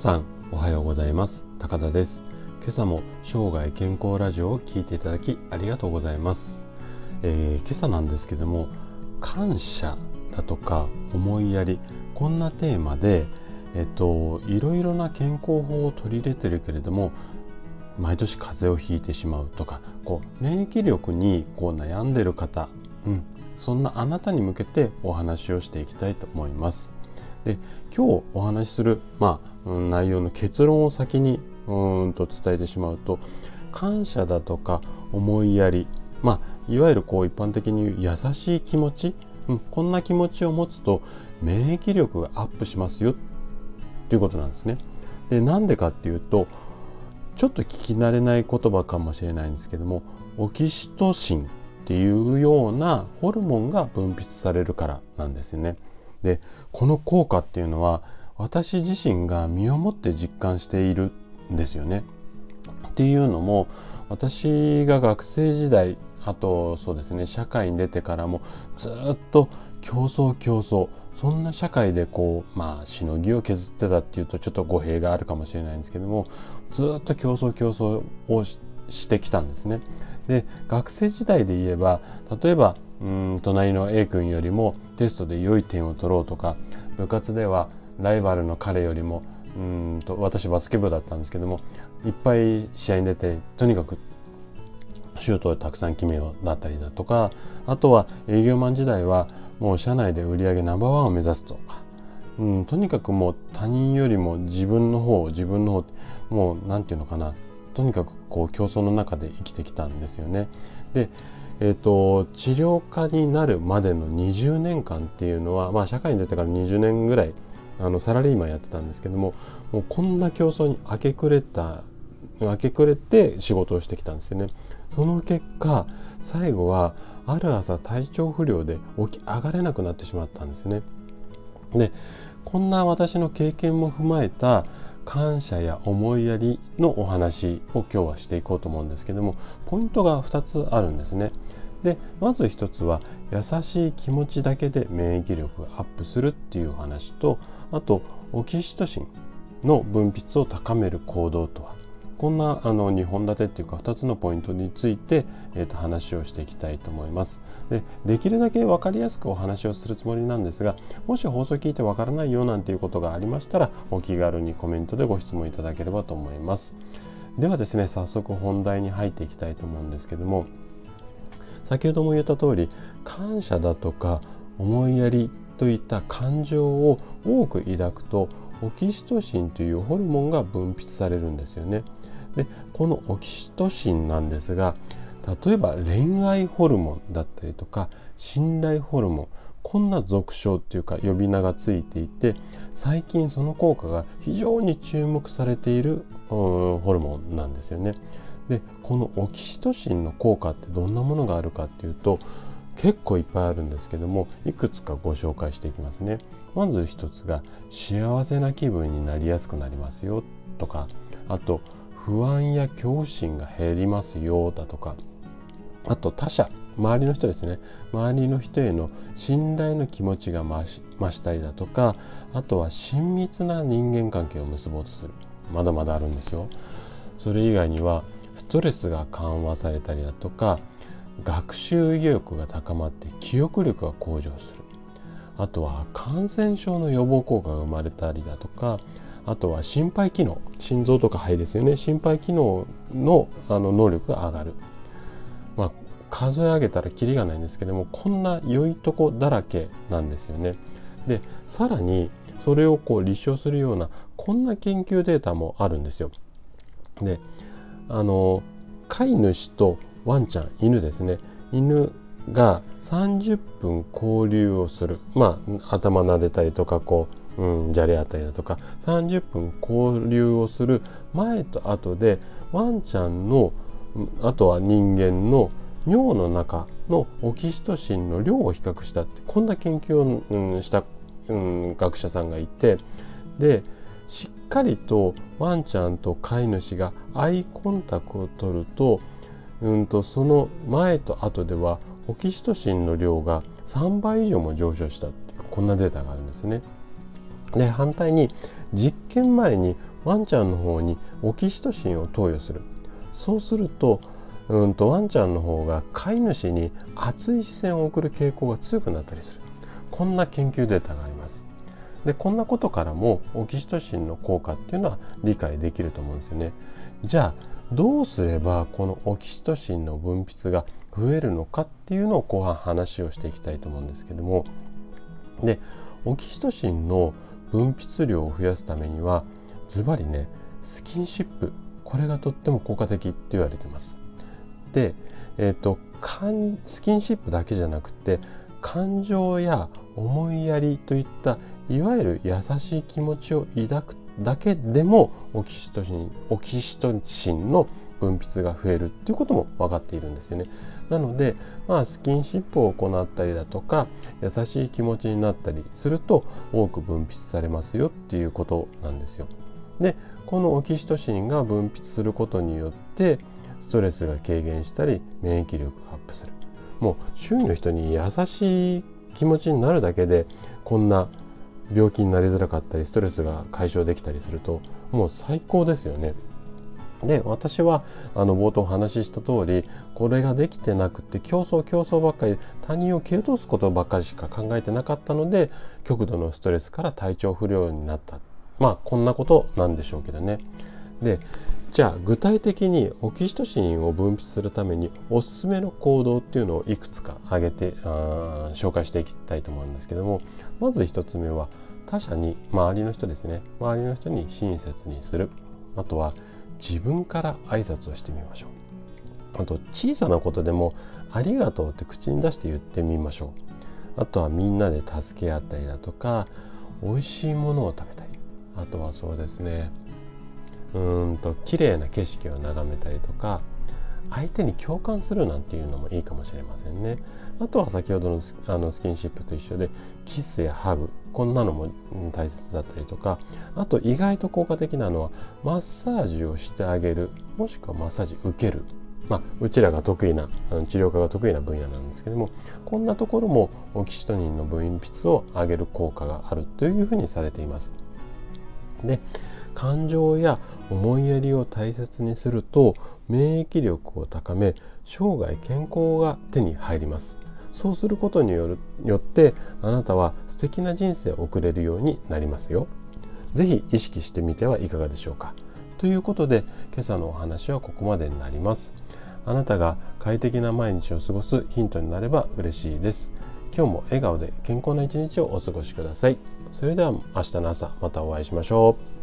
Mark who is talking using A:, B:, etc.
A: さんおはようございます。高田です。今朝も生涯健康ラジオを聞いていただきありがとうございます、えー、今朝なんですけども感謝だとか思いやりこんなテーマでえっといろいろな健康法を取り入れてるけれども毎年風邪をひいてしまうとかこう免疫力にこう悩んでる方、うん、そんなあなたに向けてお話をしていきたいと思います。で今日お話しする、まあ、内容の結論を先にうんと伝えてしまうと感謝だとか思いやり、まあ、いわゆるこう一般的に言う優しい気持ち、うん、こんな気持ちを持つと免疫力がアップしますよということなんですね。でなんでかっていうとちょっと聞き慣れない言葉かもしれないんですけどもオキシトシンっていうようなホルモンが分泌されるからなんですよね。でこの効果っていうのは私自身が身をもって実感しているんですよね。っていうのも私が学生時代あとそうですね社会に出てからもずっと競争競争そんな社会でこうまあしのぎを削ってたっていうとちょっと語弊があるかもしれないんですけどもずっと競争競争をしてきたんですね。で学生時代で言えば例えばうん隣の A 君よりもテストで良い点を取ろうとか部活ではライバルの彼よりもうんと私バスケ部だったんですけどもいっぱい試合に出てとにかくシュートをたくさん決めようだったりだとかあとは営業マン時代はもう社内で売り上げナンバーワンを目指すとか、うん、とにかくもう他人よりも自分の方自分の方もう何て言うのかなとにかくこう競争の中で生きてきたんですよね。でえーと、治療家になるまでの20年間っていうのは、まあ、社会に出てから20年ぐらいあのサラリーマンやってたんですけどももうこんな競争に明け暮れた明け暮れて仕事をしてきたんですよね。その結果最後はある朝体調不良で起き上がれなくなってしまったんですね。でこんな私の経験も踏まえた感謝や思いやりのお話を今日はしていこうと思うんですけどもポイントが2つあるんですね。でまず1つは優しい気持ちだけで免疫力がアップするっていうお話とあとオキシトシンの分泌を高める行動とはこんなあの2本立てっていうか2つのポイントについて、えー、と話をしていきたいと思います。でできるだけ分かりやすくお話をするつもりなんですがもし放送聞いて分からないよなんていうことがありましたらお気軽にコメントでご質問いただければと思います。ではですね早速本題に入っていきたいと思うんですけども先ほども言った通り感謝だとか思いやりといった感情を多く抱くとオキシトシンというホルモンが分泌されるんですよね。でこのオキシトシンなんですが例えば恋愛ホルモンだったりとか信頼ホルモンこんな俗称っていうか呼び名がついていて最近その効果が非常に注目されているホルモンなんですよね。でこのオキシトシンの効果ってどんなものがあるかっていうと結構いっぱいあるんですけどもいくつかご紹介していきますね。まず一つが幸せな気分になりやすくなりますよとかあと不安や恐怖心が減りますよだとかあと他者周りの人ですね。周りの人への信頼の気持ちが増し増したりだとかあとは親密な人間関係を結ぼうとする。まだまだあるんですよ。それ以外にはストレスが緩和されたりだとか学習意欲が高まって記憶力が向上する。あとは感染症の予防効果が生まれたりだとかあとは心肺機能心臓とか肺ですよね。心肺機能のあの能力が上がる、まあ、数え上げたらキリがないんですけどもこんな良いとこだらけなんですよね。でさらにそれをこう立証するようなこんな研究データもあるんですよ。であの飼い主とワンちゃん犬ですね。犬が30分交流をする。まあ頭撫でたりとかこううん、じゃれ合ったりだとか30分交流をする。前と後でワンちゃんのあとは人間の尿の中のオキシトシンの量を比較したってこんな研究を、した、うん、学者さんがいて。でしっかりとワンちゃんと飼い主がアイコンタクトを取ると,、うんとその前と後ではオキシトシンの量が3倍以上も上昇したってこんなデータがあるんですね。で反対に実験前にワンちゃんの方にオキシトシンを投与する。そうするとうんとワンちゃんの方が飼い主に熱い視線を送る傾向が強くなったりする。こんな研究データがあります。でこんなことからもオキシトシンの効果っていうのは理解できると思うんですよね。じゃあどうすればこのオキシトシンの分泌が増えるのかっていうのを後半話をしていきたいと思うんですけども。でオキシトシンの分泌量を増やすためにはズバリねスキンシップこれがとっても効果的って言われてます。で、えーと、スキンシップだけじゃなくて感情や思いやりといったいわゆる優しい気持ちを抱くだけでもオキシトシンオキシトシンの分泌が増えるっていうことも分かっているんですよね。なので、まあ、スキンシップを行ったりだとか優しい気持ちになったりすると多く分泌されますよっていうことなんですよ。でこのオキシトシンが分泌することによってストレスが軽減したり免疫力がアップするもう周囲の人に優しい気持ちになるだけでこんな病気になりづらかったりストレスが解消できたりするともう最高ですよね。で私はあの冒頭お話しした通りこれができてなくて競争競争ばっかり他人を蹴落とすことばっかりしか考えてなかったので極度のストレスから体調不良になったまあこんなことなんでしょうけどね。でじゃあ具体的にオキシトシンを分泌するためにおすすめの行動っていうのをいくつか挙げてあ紹介していきたいと思うんですけどもまず1つ目は他者に周りの人ですね。周りの人に親切にする。あとは自分から挨拶をしてみましょう。あと小さなことでもありがとうって口に出して言ってみましょう。あとはみんなで助け合ったりだとか美味しいものを食べたり。あとはそうですねうんと綺麗な景色を眺めたりとか相手に共感するなんていうのもいいかもしれませんね。あとは先ほどのあのスキンシップと一緒でキスやハグこんなのも大切だったりとかあと意外と効果的なのはマッサージをしてあげるもしくはマッサージ受けるまあ、うちらが得意な治療家が得意な分野なんですけどもこんなところもオキシトニンの分泌を上げる効果があるというふうにされています。で感情や思いやりを大切にすると免疫力を高め生涯健康が手に入ります。そうすることによるよってあなたは素敵な人生を送れるようになりますよ。是非意識してみてはいかがでしょうか。ということで今朝のお話はここまでになります。あなたが快適な毎日を過ごすヒントになれば嬉しいです。今日も笑顔で健康な一日をお過ごしください。それでは明日の朝またお会いしましょう。